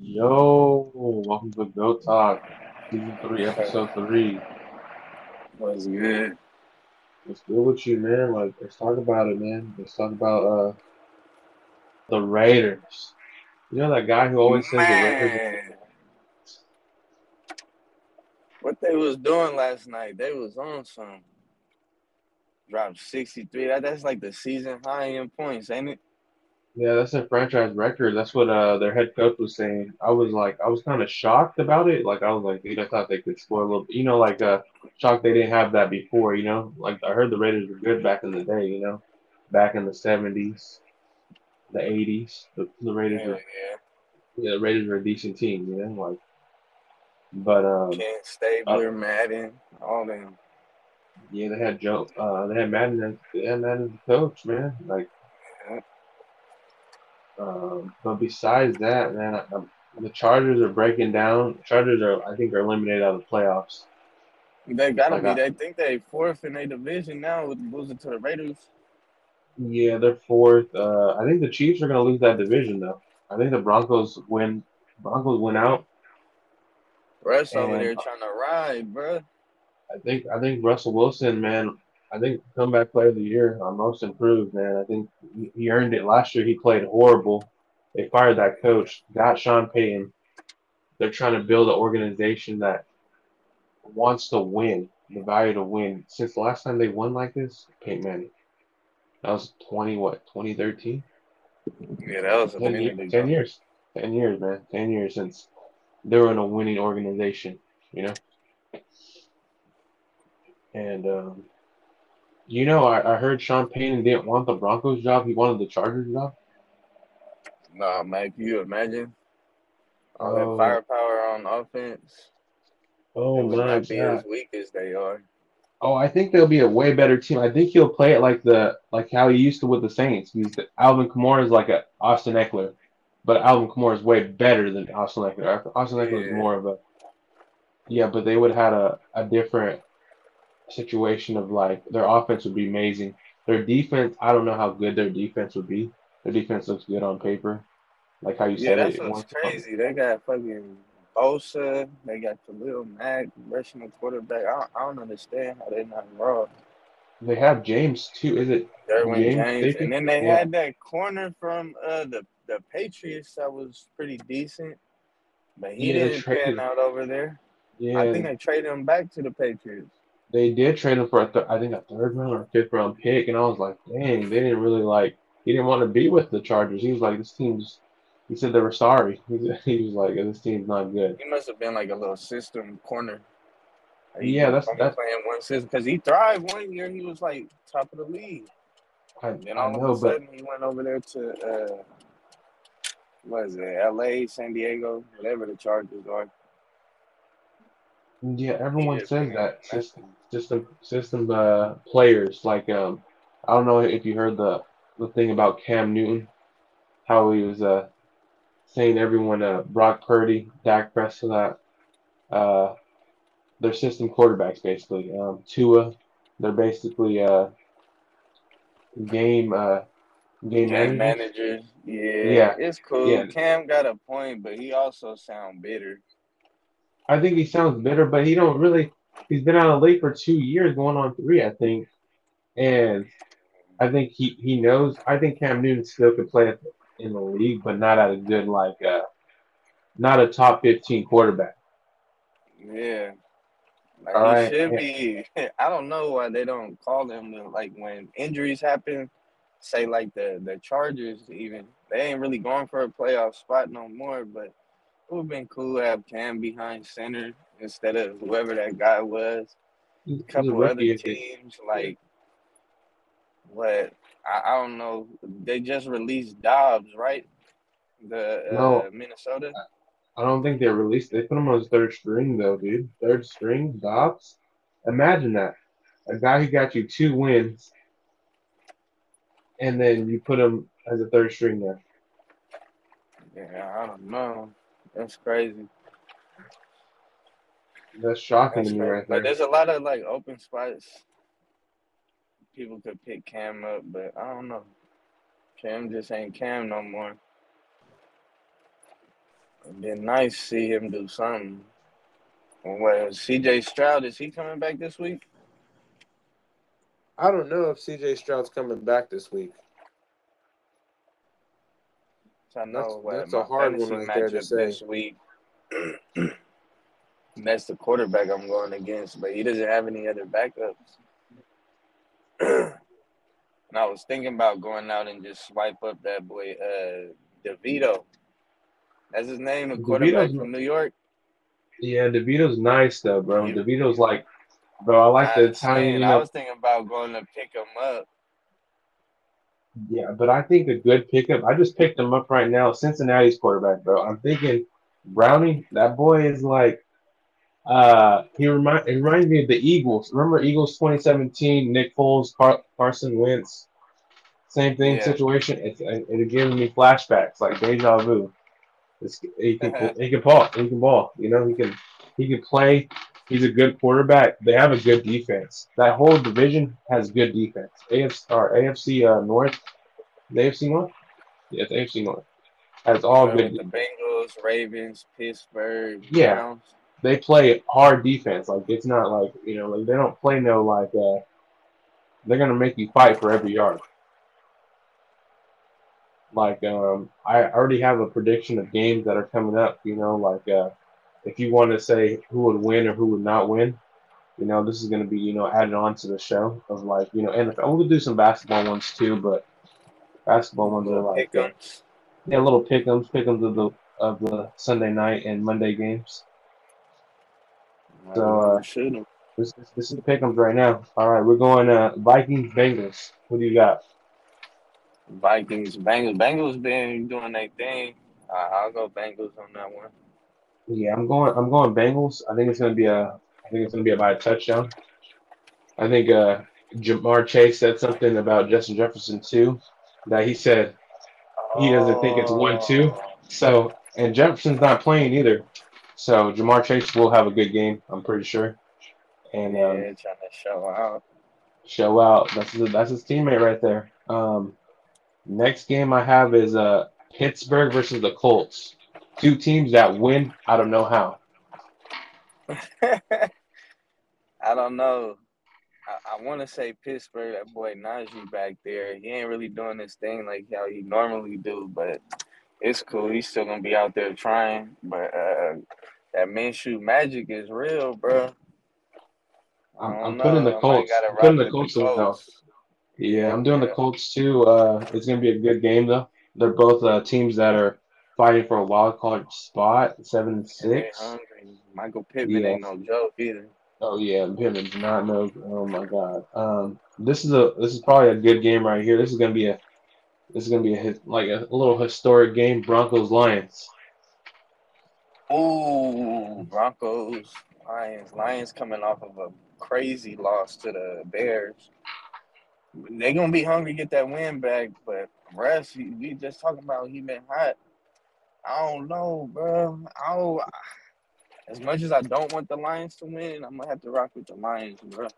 Yo, welcome to Go Talk, season three, episode three. Was good. What's good with you, man? Like, let's talk about it, man. Let's talk about uh the Raiders. You know that guy who always says the Raiders. What they was doing last night, they was on some. Dropped 63. That, that's like the season high in points, ain't it? Yeah, that's a franchise record. That's what uh their head coach was saying. I was like, I was kind of shocked about it. Like, I was like, dude, I thought they could score a little. You know, like uh, shocked they didn't have that before. You know, like I heard the Raiders were good back in the day. You know, back in the '70s, the '80s, the, the Raiders Yeah, were yeah. yeah, the Raiders were a decent team. You know, like, but um. Ken Stabler, Madden, all them. Yeah, they had Joe. Uh, they had Madden they had Madden as the coach, man. Like, Yeah. Um, but besides that, man, I, the Chargers are breaking down. Chargers are, I think, are eliminated out of the playoffs. They gotta Like, be. I, They think they fourth in their division now with losing to the Raiders. yeah, they're fourth. Uh, I think the Chiefs are gonna lose that division though. I think the Broncos win. Broncos win out, Russ over there trying to ride, bruh. I think I think Russell Wilson, man. I think comeback player of the year, uh, most improved, man. I think he earned it last year. He played horrible. They fired that coach, got Sean Payton. They're trying to build an organization that wants to win, the value to win. Since the last time they won like this, Peyton Manning. That was 20, what, 2013? Yeah, that was a 10, minute 10 years. 10 years, man. 10 years since they were in a winning organization, you know? And, um, you know, I, I heard Sean Payton didn't want the Broncos job. He wanted the Chargers job. Nah, man, can you imagine all that Oh, firepower on offense? oh It my be as God. weak as they are. Oh, I think they'll be a way better team. I think he'll play it like the like how he used to with the Saints. He's the, Alvin Kamara is like a Austin Ekeler, but Alvin Kamara is way better than Austin Ekeler. Austin Ekeler is more of a yeah, but they would have had a, a different situation of like their offense would be amazing. Their defense, I don't know how good their defense would be. Their defense looks good on paper, like how you Yeah, said that's it. what's crazy. They got fucking Bosa. They got Khalil Mack rushing the quarterback. I don't, I don't understand how they're not raw. They have James too. Is it Derwin James James, and then they Yeah, had that corner from uh the the Patriots that was pretty decent, but he yeah. Didn't pan out over there. Yeah. I think they traded him back to the Patriots. They did trade him for a th- I think a third round or fifth round pick, and I was like, dang, they didn't really like. He didn't want to be with the Chargers. He was like, this team's. He said they were sorry. He was like, this team's not good. He must have been like a little system corner. Like, Yeah, that's that's playing one system because he thrived one year. He was like top of the league. I Then I all of know, a but sudden he went over there to uh, what is it, L.A., San Diego, whatever the Chargers are. Yeah, everyone just says that system system system uh, players like um I don't know if you heard the the thing about Cam Newton, how he was uh saying everyone uh Brock Purdy, Dak Prescott, uh their system quarterbacks basically. Um, Tua, they're basically uh game uh game Game managers. managers, yeah, Yeah, it's cool. yeah. Cam got a point, but he also sound bitter. I think he sounds bitter, but he don't really. He's been out of league for two years, going on three, I think, and I think he he knows. I think Cam Newton still could play in the league, but not at a good like uh not a top fifteen quarterback. Yeah, like All he right, should be. I don't know why they don't call him like when injuries happen. Say like the the Chargers, even they ain't really going for a playoff spot no more. But it would have been cool to have Cam behind center instead of whoever that guy was. A couple other teams like what I, I don't know. They just released Dobbs, right? The No, uh, Minnesota. I don't think they released. They put him on his third string though, dude. Third string, Dobbs. Imagine that. A guy who got you two wins, and then you put him as a third string there. Yeah, I don't know. That's crazy. That's shocking That's to me crazy. right But there. there's a lot of like open spots. People could pick Cam up, but I don't know. Cam just ain't Cam no more. It'd been nice to see him do something. Well, CJ Stroud, is he coming back this week? I don't know if CJ Stroud's coming back this week. I know That's- that's a hard one right there to say. this week. That's the quarterback I'm going against, but he doesn't have any other backups. and I was thinking about going out and just swipe up that boy, uh, DeVito. That's his name, the quarterback DeVito's- from New York. Yeah, DeVito's nice though, bro. DeVito's like, bro. I like I the. Italian. You I was thinking about going to pick him up. Yeah, but I think a good pickup. I just picked him up right now. Cincinnati's quarterback, bro. I'm thinking Browning. That boy is like, uh, he remind it reminds me of the Eagles. Remember Eagles 2017? Nick Foles, Car- Carson Wentz. Same thing Yeah. situation. It's it, it gives me flashbacks, like deja vu. It's, he can he can ball. He can ball. You know he can he can play. He's a good quarterback. They have a good defense. That whole division has good defense. AFC or AFC uh, North, the AFC North, yeah, it's AFC North has all Uh, good. the Bengals, Ravens, Pittsburgh, Yeah. Browns. They play hard defense. Like it's not like you know like they don't play no like uh. They're gonna make you fight for every yard. Like um, I already have a prediction of games that are coming up. You know, like uh, if you want to say who would win or who would not win, you know, this is going to be you know added on to the show of like you know, and we'll do some basketball ones too, but basketball ones are like pick'ems. yeah, little pick'ems, pick'ems of the of the Sunday night and Monday games. So, uh. This, this, this is the pick'ems right now. All right, we're going uh Vikings Bengals. What do you got? Vikings, Bengals. Bengals been doing their thing. Uh, I'll go Bengals on that one. Yeah, I'm going. I'm going Bengals. I think it's gonna be a. I think it's gonna be by a touchdown. I think uh Ja'Marr Chase said something about Justin Jefferson too. That he said He doesn't think it's one-two? Oh, so, and Jefferson's not playing either. So Ja'Marr Chase will have a good game. I'm pretty sure. And Yeah, um, trying to show out. show out. That's his, that's his teammate right there. Um, next game I have is uh Pittsburgh versus the Colts. Two teams that win. I don't know how. I don't know. I, I want to say Pittsburgh. That boy Najee back there. He ain't really doing this thing like how he normally do, but it's cool. He's still gonna be out there trying. But uh, that Minshew magic is real, bro. I'm, I'm putting the Colts. I'm putting the Colts in the Colts. Yeah, I'm doing the Colts too. Uh, it's gonna be a good game though. They're both uh, teams that are fighting for a wild card spot, seven and six. Michael Pittman Yeah. ain't no joke either. Oh yeah, Pittman's not no. Oh my God. Um, this is a this is probably a good game right here. This is gonna be a this is gonna be a like a, little historic game. Broncos Lions. Ooh, Broncos, Lions. Lions coming off of a crazy loss to the Bears. They gonna be hungry to get that win back, but Russ, we just talking about he been hot. I don't know, bro. I don't, as much as I don't want the Lions to win, I'm gonna have to rock with the Lions, bro.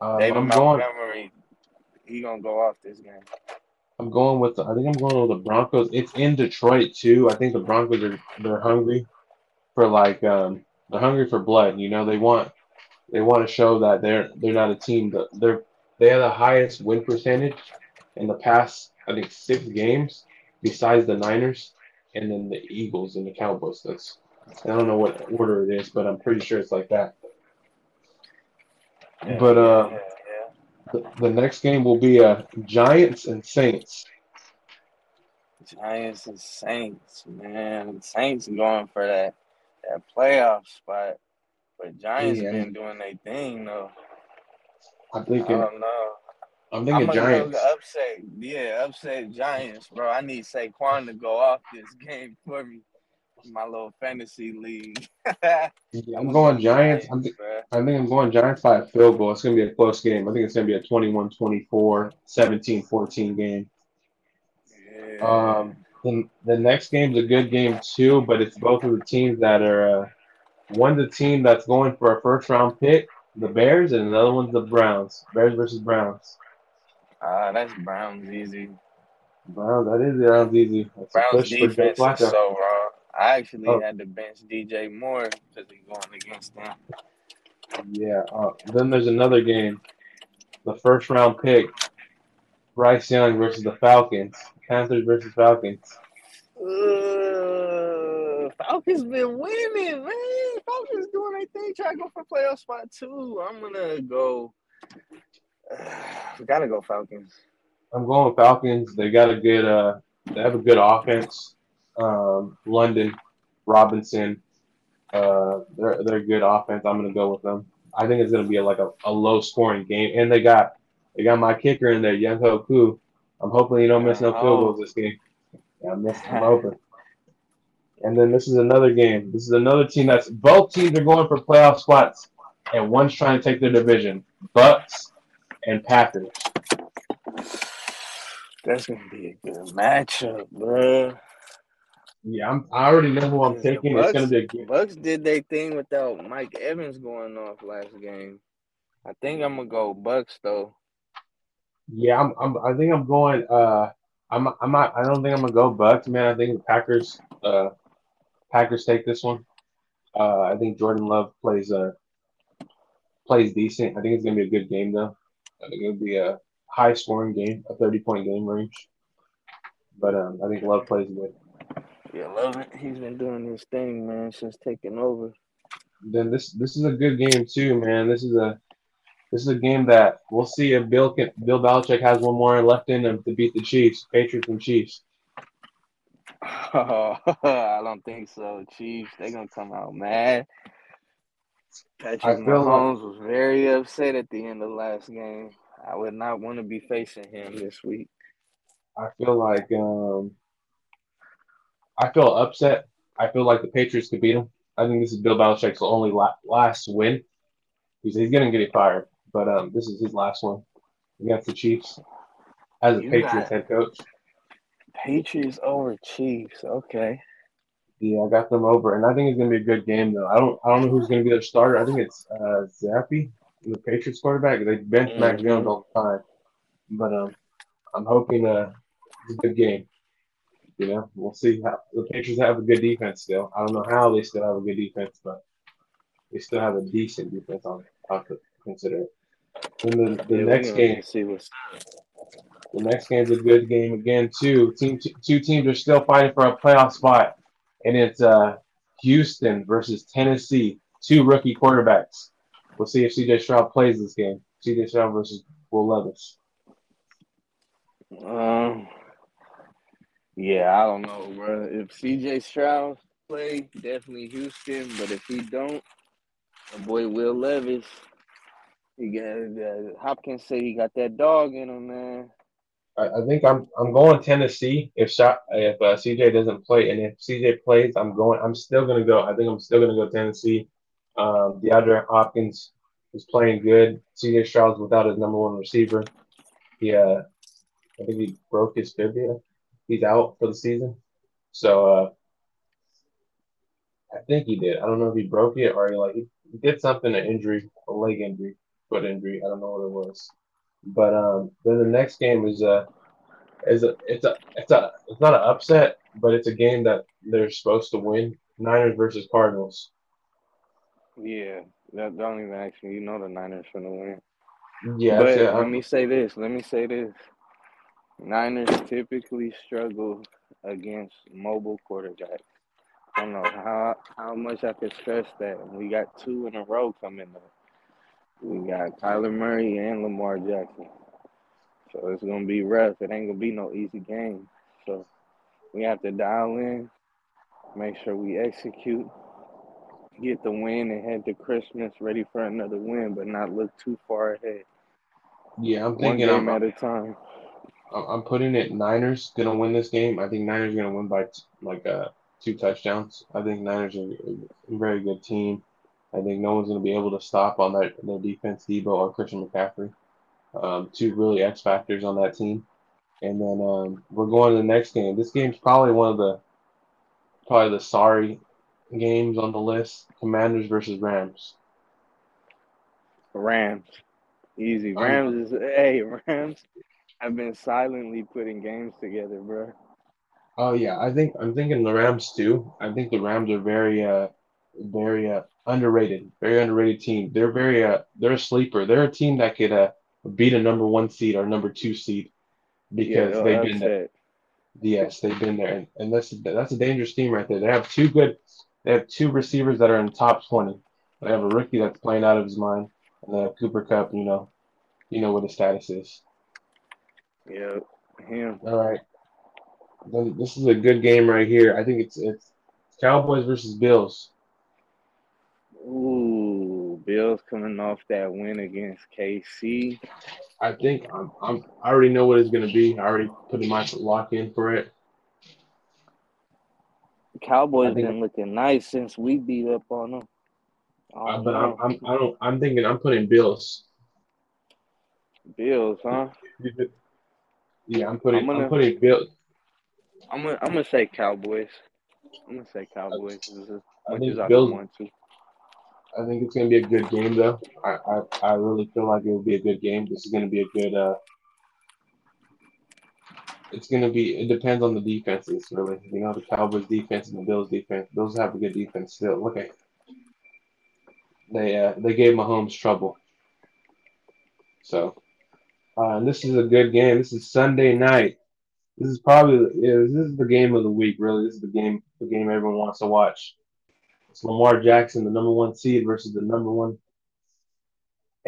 Um, David I'm going. He gonna go off this game. I'm going with. The, I think I'm going with the Broncos. It's in Detroit too. I think the Broncos are they're hungry for like um they're hungry for blood. You know they want they want to show that they're they're not a team that they're they have the highest win percentage in the past I think six games besides the Niners and then the Eagles and the Cowboys. That's I don't know what order it is, but I'm pretty sure it's like that. Yeah, But, uh, yeah, yeah. The, the next game will be uh Giants and Saints. Giants and Saints, man. Saints going for that that playoff spot. But Giants been doing their thing though. I think I don't know. I'm I'm gonna Giants. upset. Yeah, upset Giants, bro. I need Saquon to go off this game for me. My little fantasy league. Yeah, I'm going Giants. I'm, th- I think I'm going Giants by a field goal. It's going to be a close game. I think it's going to be a 21-24, 17-14 game. Yeah. Um, the, the next game's a good game too, but it's both of the teams that are uh, one's a team that's going for a first round pick, the Bears, and the other one's the Browns. Bears versus Browns. Ah, that's Browns easy. Browns, that is Browns easy. That's Browns push defense is so wrong. I actually Oh, had to bench DJ Moore because he's going against them. yeah. Uh, then there's another game. The first round pick, Bryce Young versus the Falcons. Panthers versus Falcons. Uh, Falcons been winning, man. Falcons doing their thing, trying to go for playoff spot two. I'm gonna go. we gotta go Falcons. I'm going Falcons. They got a good. Uh, they have a good offense. Um, London, Robinson. Uh, they're they're good offense. I'm gonna go with them. I think it's gonna be a, like a, a low scoring game, and they got they got my kicker in there, Younghoe Koo. I'm hoping you don't miss no field goals this game. Yeah, I'm, miss, I'm hoping. And then this is another game. This is another team that's both teams are going for playoff spots, and one's trying to take their division. Bucks and Packers. That's gonna be a good matchup, bro. Yeah, I'm, I already know who I'm The taking. It's gonna Bucks, be a good. Bucks did their thing without Mike Evans going off last game. I think I'm gonna go Bucks though. Yeah, I'm, I'm. I think I'm going. Uh, I'm. I'm not. I don't think I'm gonna go Bucks, man. I think the Packers. Uh, Packers take this one. Uh, I think Jordan Love plays. Uh, plays decent. I think it's gonna be a good game though. I think it'll be a high scoring game, a 30 point game range. But um, I think Love plays good. Yeah, love. He's been doing his thing, man, since taking over. Then this this is a good game too, man. This is a this is a game that we'll see if Bill can, Bill Belichick has one more left in him to beat the Chiefs, Patriots and Chiefs. I don't think so. Chiefs, they're gonna come out mad. I Patrick feel like Mahomes was very upset at the end of last game. I would not want to be facing him this week. I feel like um I feel upset. I feel like the Patriots could beat him. I think this is Bill Belichick's only la- last win. He's, he's gonna get it fired, but um this is his last one against the Chiefs as a You Patriots head coach. Patriots over Chiefs. Okay. Yeah, I got them over, and I think it's gonna be a good game though. I don't I don't know who's gonna be their starter. I think it's uh Zappe, the Patriots quarterback. They bench Mac Jones all the time, but um I'm hoping uh it's a good game. You know, we'll see how the Patriots have a good defense still. I don't know how they still have a good defense, but they still have a decent defense on I could consider it. Then the, the Yeah, next game, see what's the next game's a good game again too. Team two teams are still fighting for a playoff spot, and it's uh Houston versus Tennessee. Two rookie quarterbacks. We'll see if CJ Stroud plays this game. CJ Stroud versus Will Levis. Um, yeah, I don't know, bro. If CJ Stroud play, definitely Houston. But if he don't, my boy Will Levis, he got uh, Hopkins say he got that dog in him, man. I, I think I'm I'm going Tennessee if shot if uh, CJ doesn't play, and if CJ plays, I'm going. I'm still gonna go. I think I'm still gonna go Tennessee. Um, DeAndre Hopkins is playing good. CJ Stroud's without his number one receiver. He uh, I think he broke his fibula. He's out for the season. So uh, I think he did. I don't know if he broke it or he like he, he did something, an injury, a leg injury, foot injury. I don't know what it was. But um, then the next game is uh is a it's a it's a it's not an upset, but it's a game that they're supposed to win. Niners versus Cardinals. Yeah, that don't even ask me. You know the Niners finna win. Yeah. But let me say this. Let me say this. Niners typically struggle against mobile quarterbacks. I don't know how how much I could stress that. We got two in a row coming up. We got Kyler Murray and Lamar Jackson. So it's gonna be rough. It ain't gonna be no easy game. So we have to dial in, make sure we execute, get the win, and head to Christmas ready for another win, but not look too far ahead. yeah, I'm thinking One game I'm at a time. I'm I'm putting it Niners gonna win this game. I think Niners gonna win by t- like uh two touchdowns. I think Niners are a very good team. I think no one's gonna be able to stop on that their defense, Deebo or Christian McCaffrey. Um, two really X factors on that team. And then um, we're going to the next game. This game's probably one of the probably the sorry games on the list. Commanders versus Rams. Rams. Easy. Rams is hey, Rams have been silently putting games together, bro. Oh yeah, I think I'm thinking the Rams too. I think the Rams are very uh very uh underrated, very underrated team. They're very uh they're a sleeper. They're a team that could uh beat a number one seed or number two seed because they'll they've been there. upset. Yes, they've been there, and, and that's that's a dangerous team right there. They have two good, they have two receivers that are in top twenty. They have a rookie that's playing out of his mind, and they have Cooper Kupp. You know, you know what his status is. Yeah, him. All right, this is a good game right here. I think it's it's Cowboys versus Bills. Ooh, Bills coming off that win against KC. I think I'm, I'm I already know what it's gonna be. I already put my lock in for it. Cowboys think, been looking nice since we beat up on them. I uh, but I'm. I'm I don't I'm thinking I'm putting Bills. Bills, huh? Yeah, I'm I'm putting I'm gonna, putting Bills. I'm gonna, I'm gonna say Cowboys. I'm gonna say Cowboys as I much as think I don't want to. I think it's gonna be a good game though. I I, I really feel like it will be a good game. This is gonna be a good. uh It's gonna be. It depends on the defenses really. You know, the Cowboys defense and the Bills defense. Those have a good defense still. Look at they uh they gave Mahomes trouble. So uh, this is a good game. This is Sunday night. This is probably yeah, this is the game of the week. Really, this is the game the game everyone wants to watch. It's Lamar Jackson, the number one seed, versus the number one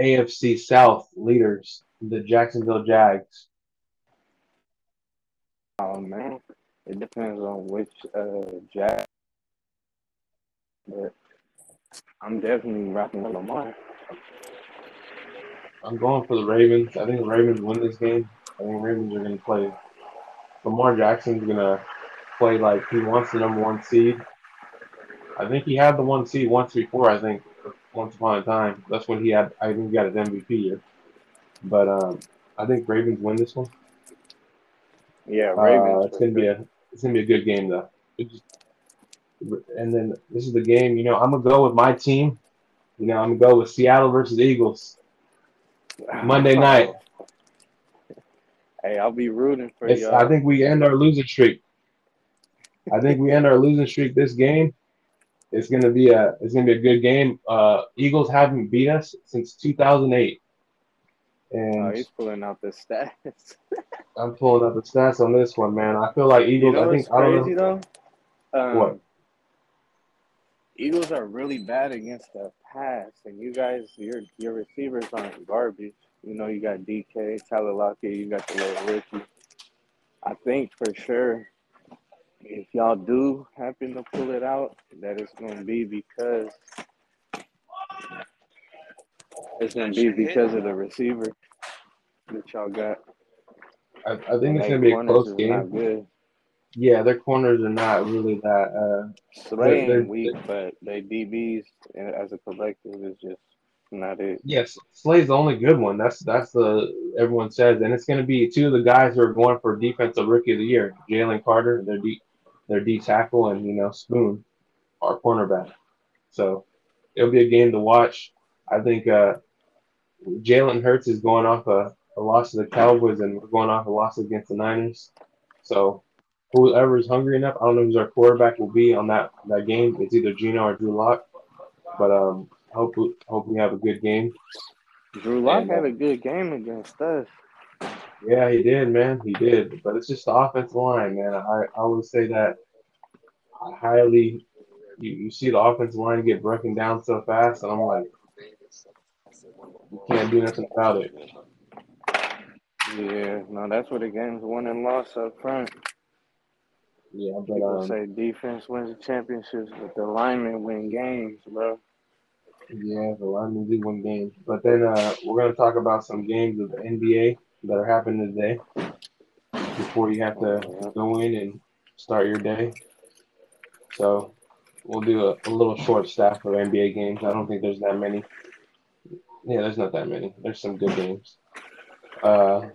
AFC South leaders, the Jacksonville Jags. Oh man, it depends on which uh Jack, but I'm definitely rocking with Lamar. I'm going for the Ravens. I think the Ravens win this game. I think the Ravens are going to play. Lamar Jackson's going to play like he wants the number one seed. I think he had the one seed once before. I think once upon a time. That's when he had. I think he got his MVP year. But um, I think Ravens win this one. Yeah, Uh, Ravens it's gonna be a it's gonna be a good game though. Just, and then this is the game. You know, I'm gonna go with my team. You know, I'm gonna go with Seattle versus Eagles Monday night. Hey, I'll be rooting for It's I think we end our losing streak. I think we end our losing streak this game. It's gonna be a it's gonna be a good game. Uh, Eagles haven't beat us since 2008, Oh, he's pulling out the stats. I'm pulling up the stats on this one, man. I feel like You Eagles. know I think I don't crazy know though? Um, what. Eagles are really bad against the pass, and you guys, your your receivers aren't garbage. You know, you got DK, Tyler Lockett, you got the little rookie. I think for sure, if y'all do happen to pull it out, that it's gonna be because it's gonna be because of the receiver that y'all got, I, I think and it's gonna be a close game. good. Yeah, their corners are not really that. Uh, Slay they're, ain't they're, weak, but they DBs as a collective is just not it. yes, Slay's the only good one. That's that's the everyone says, and it's going to be two of the guys who are going for defensive rookie of the year: Jalen Carter, their D, their D tackle, and you know Spoon, our cornerback. So it'll be a game to watch. I think uh, Jalen Hurts is going off a, a loss to the Cowboys, and we're going off a loss against the Niners. So whoever is hungry enough, I don't know who's our quarterback will be on that that game. It's either Gino or Drew Lock. But um, hope hope we have a good game. Drew Lock uh, had a good game against us. Yeah, he did, man, he did. But it's just the offensive line, man. I I would say that I highly. You, you see the offensive line get broken down so fast, and I'm like, you can't do nothing about it. Yeah, no, that's what the game's won and lost up front. Yeah, but People um, say defense wins the championships, but the linemen win games, bro. yeah, the linemen do win games. But then uh, we're gonna talk about some games of the NBA that are happening today before you have to go in and start your day. So we'll do a, a little short staff of NBA games. I don't think there's that many. Yeah, there's not that many. There's some good games. Uh,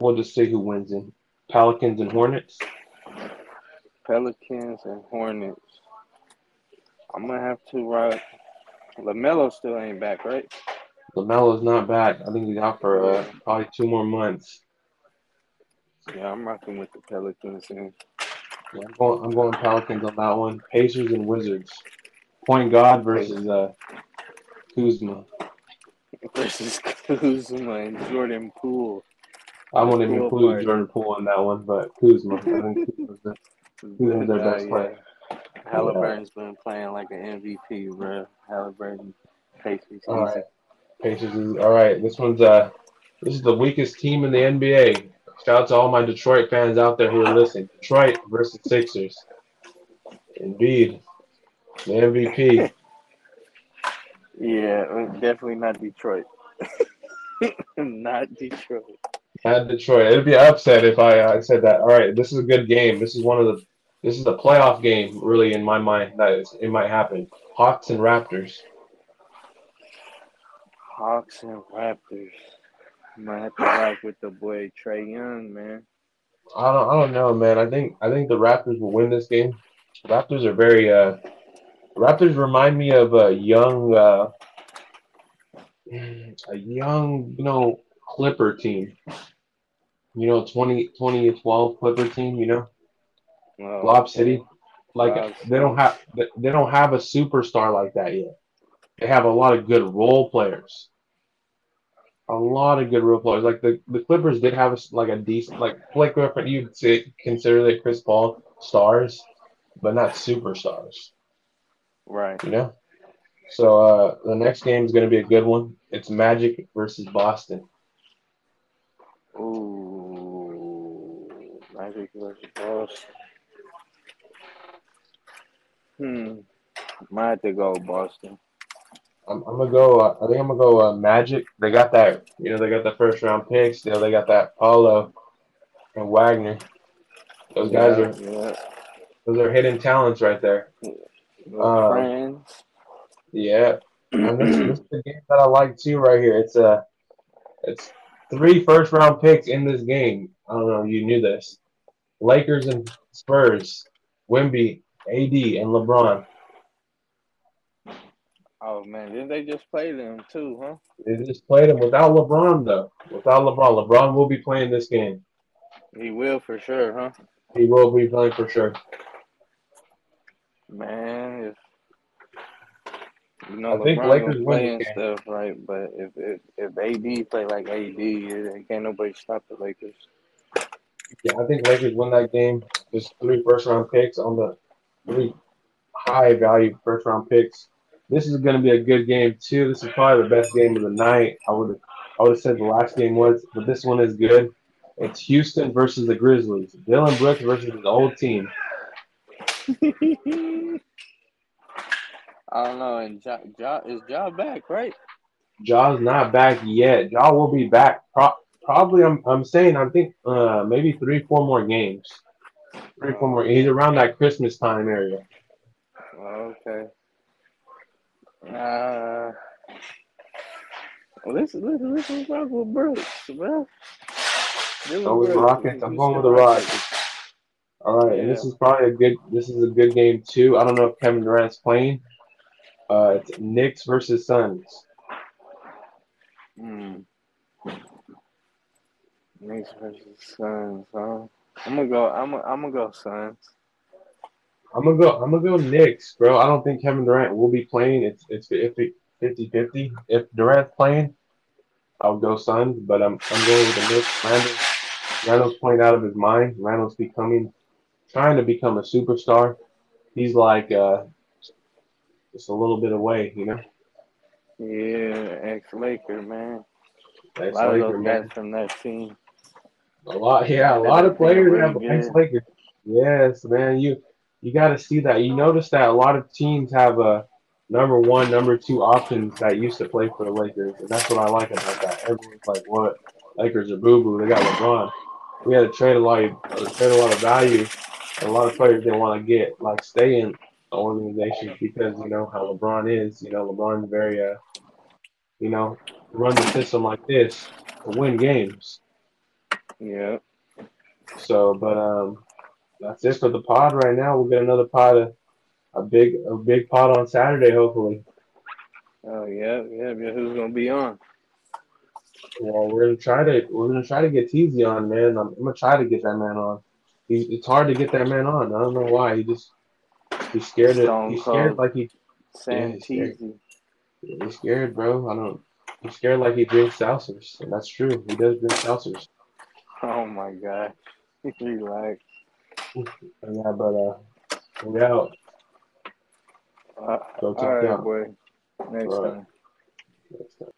we'll just see who wins in Pelicans and Hornets. Pelicans and Hornets. I'm gonna have to rock. LaMelo still ain't back, right? LaMelo's not back. I think he's out for uh, probably two more months. Yeah, I'm rocking with the Pelicans and Yeah, I'm going. I'm going Pelicans on that one. Pacers and Wizards. Point guard versus uh, Kuzma. versus Kuzma and Jordan Poole. I won't even include party. Jordan Poole in that one, but Kuzma. I think Kuzma's the, Kuzma's their best Uh, player. Halliburton's been playing like an MVP, bro. Halliburton, Pacers. All right. Pacers. Is, all right. This one's uh, this is the weakest team in the NBA. Shout out to all my Detroit fans out there who are listening. Detroit versus Sixers. Indeed, the MVP. Yeah, definitely not Detroit. not Detroit. Not Detroit, it'd be upset if I uh, said that. All right, this is a good game. This is one of the. This is a playoff game, really, in my mind. That is, it might happen. Hawks and Raptors. Hawks and Raptors. Might have to rock with the boy Trae Young, man. I don't. I don't know, man. I think. I think the Raptors will win this game. Raptors are very. Uh, Raptors remind me of a young. Uh, a young, you know, Clipper team. You know, 20, 2012 Clipper team. You know, Oh, Lob City. Like Lob they don't have. They don't have a superstar like that yet. They have a lot of good role players. A lot of good role players. Like the, the Clippers did have a, like a decent like Blake Griffin. You'd say consider that Chris Paul stars, but not superstars. Right. You know. So uh, the next game is going to be a good one. It's Magic versus Boston. Ooh. Magic versus Boston. Hmm. Might have to go Boston. I'm, I'm gonna go. Uh, I think I'm gonna go uh, Magic. They got that. You know, they got the first round picks. Still, they got that Paolo and Wagner. Those guys are yeah. those are hidden talents right there. yeah. Uh, Friends. Yeah, and this, this is the game that I like too. Right here, it's uh, it's three first round picks in this game. I don't know. if You knew this. Lakers and Spurs, Wemby, AD, and LeBron. Oh man, didn't they just play them too, huh? They just played them without LeBron though. Without LeBron, LeBron will be playing this game. He will for sure, huh? He will be playing for sure. Man, if you know I think LeBron Lakers gonna play and game. stuff, right? But if if if AD play like AD, it, can't nobody stop the Lakers. Yeah, I think Lakers win that game. There's three first round picks on the three high value first round picks. This is going to be a good game too. This is probably the best game of the night. I would I would have said the last game was, but this one is good. It's Houston versus the Grizzlies. Dillon Brooks versus his old team. I don't know. And Ja, ja is Ja back, right? Ja's not back yet. Ja will be back. Pro- probably, I'm, I'm saying, I think uh, maybe three, four more games. Three, four more. He's around that Christmas time area. Okay. Uh, well, this this this is rock with Brooks, bro. Dillon Go with the Brooks, Rockets. I'm going with the Rockets. All right, and this is probably a good. This is a good game too. I don't know if Kevin Durant's playing. Uh, it's Knicks versus Suns. Hmm. Knicks versus Suns, huh? I'm gonna go. I'm I'm gonna go Suns. I'm gonna go. I'm gonna go Knicks, bro. I don't think Kevin Durant will be playing. It's it's 50 50 If Durant's playing, I'll go Suns, but I'm I'm going with the Knicks. Randle, Randle's playing out of his mind. Randle's becoming, trying to become a superstar. He's like uh, just a little bit away, you know. Yeah, ex Laker man. A lot of those man. guys from that team. A lot, yeah, a lot of players have good. ex Lakers. Yes, man, you you got to see that. You notice that a lot of teams have a number one, number two options that used to play for the Lakers, and that's what I like about that. Everyone's like, "What? Lakers are boo boo. They got LeBron. We had to trade a lot, of, trade a lot of value. And a lot of players didn't want to get like stay in the organization because you know how LeBron is. You know, LeBron's very uh, you know, run the system like this to win games. Yeah. So, but um, that's it for the pod right now. We'll get another pod, a, a big, a big pod on Saturday, hopefully. Oh yeah, yeah. yeah. Who's gonna be on? Well, we're gonna try to, we're gonna try to get Teasy on, man. I'm, I'm gonna try to get that man on. He, it's hard to get that man on. I don't know why. He just he's scared. Of, he's scared like he Sam he's scared. He's scared, bro. I don't. He's scared like he drinks seltzers, and that's true. He does drink seltzers. Oh my god. Relax. Yeah, but uh, we out. Uh, Go check right, out. boy. Next right. time. Next time.